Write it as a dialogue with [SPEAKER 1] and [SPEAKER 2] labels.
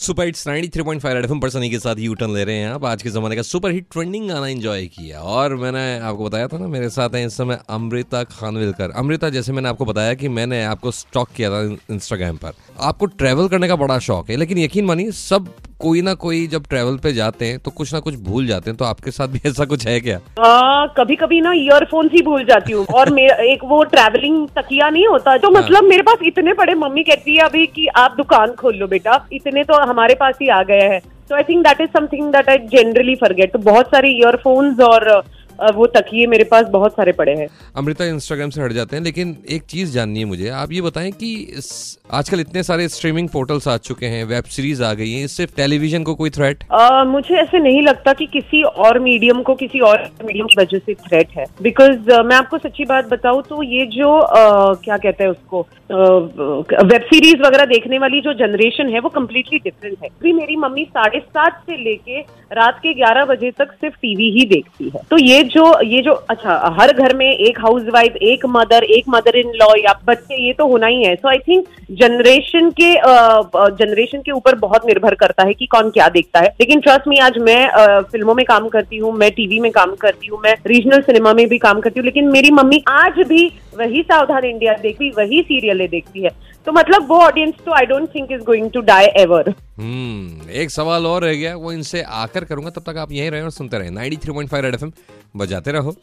[SPEAKER 1] Super hits 93.5 red FM पर सनी के साथ यू टर्न ले रहे हैं आप। आज के जमाने का सुपर हिट ट्रेंडिंग गाना एंजॉय किया। और मैंने आपको बताया था ना, मेरे साथ हैं इस समय अमृता खानविलकर। अमृता, जैसे मैंने आपको बताया कि मैंने आपको स्टॉक किया था इंस्टाग्राम पर। आपको ट्रैवल करने का बड़ा शौक है, लेकिन यकीन मानिए, सब कोई ना कोई जब ट्रेवल पे जाते हैं तो कुछ ना कुछ भूल जाते हैं तो आपके साथ भी ऐसा कुछ है क्या?
[SPEAKER 2] आ, कभी कभी ना ईयरफोन ही भूल जाती हूँ। और मेरा एक वो ट्रेवलिंग तकिया नहीं होता तो मतलब मेरे पास इतने बड़े मम्मी कहती है अभी की आप दुकान खोल लो बेटा इतने तो हमारे पास ही आ गए हैं। तो I think that is something that I generally forget तो बहुत सारे ईयरफोन्स और वो तकिए मेरे पास बहुत सारे पड़े हैं।
[SPEAKER 1] अमृता इंस्टाग्राम से हट जाते हैं लेकिन एक चीज़ जाननी है मुझे। आप ये बताएँ कि आजकल इतने सारे स्ट्रीमिंग पोर्टल्स आ चुके हैं वेब सीरीज़ आ गई हैं इससे टेलीविज़न को कोई थ्रेट
[SPEAKER 2] अ, मुझे ऐसे नहीं लगता कि किसी और मीडियम को किसी और मीडियम की वजह से थ्रेट है। बिकॉज़ मैं आपको सच्ची बात बताऊँ तो ये जो अ, क्या कहते हैं उसको वेब सीरीज़ वगैरह देखने वाली जो जनरेशन है वो कम्प्लीटली डिफरेंट है। अभी मेरी मम्मी साढ़े सात से लेके रात के ग्यारह बजे तक सिर्फ़ टीवी ही देखती है। तो ये जो ये जो अच्छा हर घर में एक हाउस वाइफ एक मदर एक मदर इन लॉ या बच्चे ये तो होना ही है। सो आई थिंक जनरेशन के जनरेशन के ऊपर बहुत निर्भर करता है कि कौन क्या देखता है। लेकिन ट्रस्ट मी आज मैं अ, फ़िल्मों में काम करती हूँ मैं टीवी में काम करती हूँ मैं रीजनल सिनेमा में भी काम करती हूँ लेकिन मेरी मम्मी आज भी वही सावधान इंडिया देखती वही सीरियलें देखती है। तो मतलब वो ऑडियंस तो I don't think is going to die ever
[SPEAKER 1] hmm एक सवाल और रह गया, वो इनसे आकर करूँगा, तब तक आप यहीं रहे और सुनते रहे। 93.5 रेड एफएम, बजाते रहो।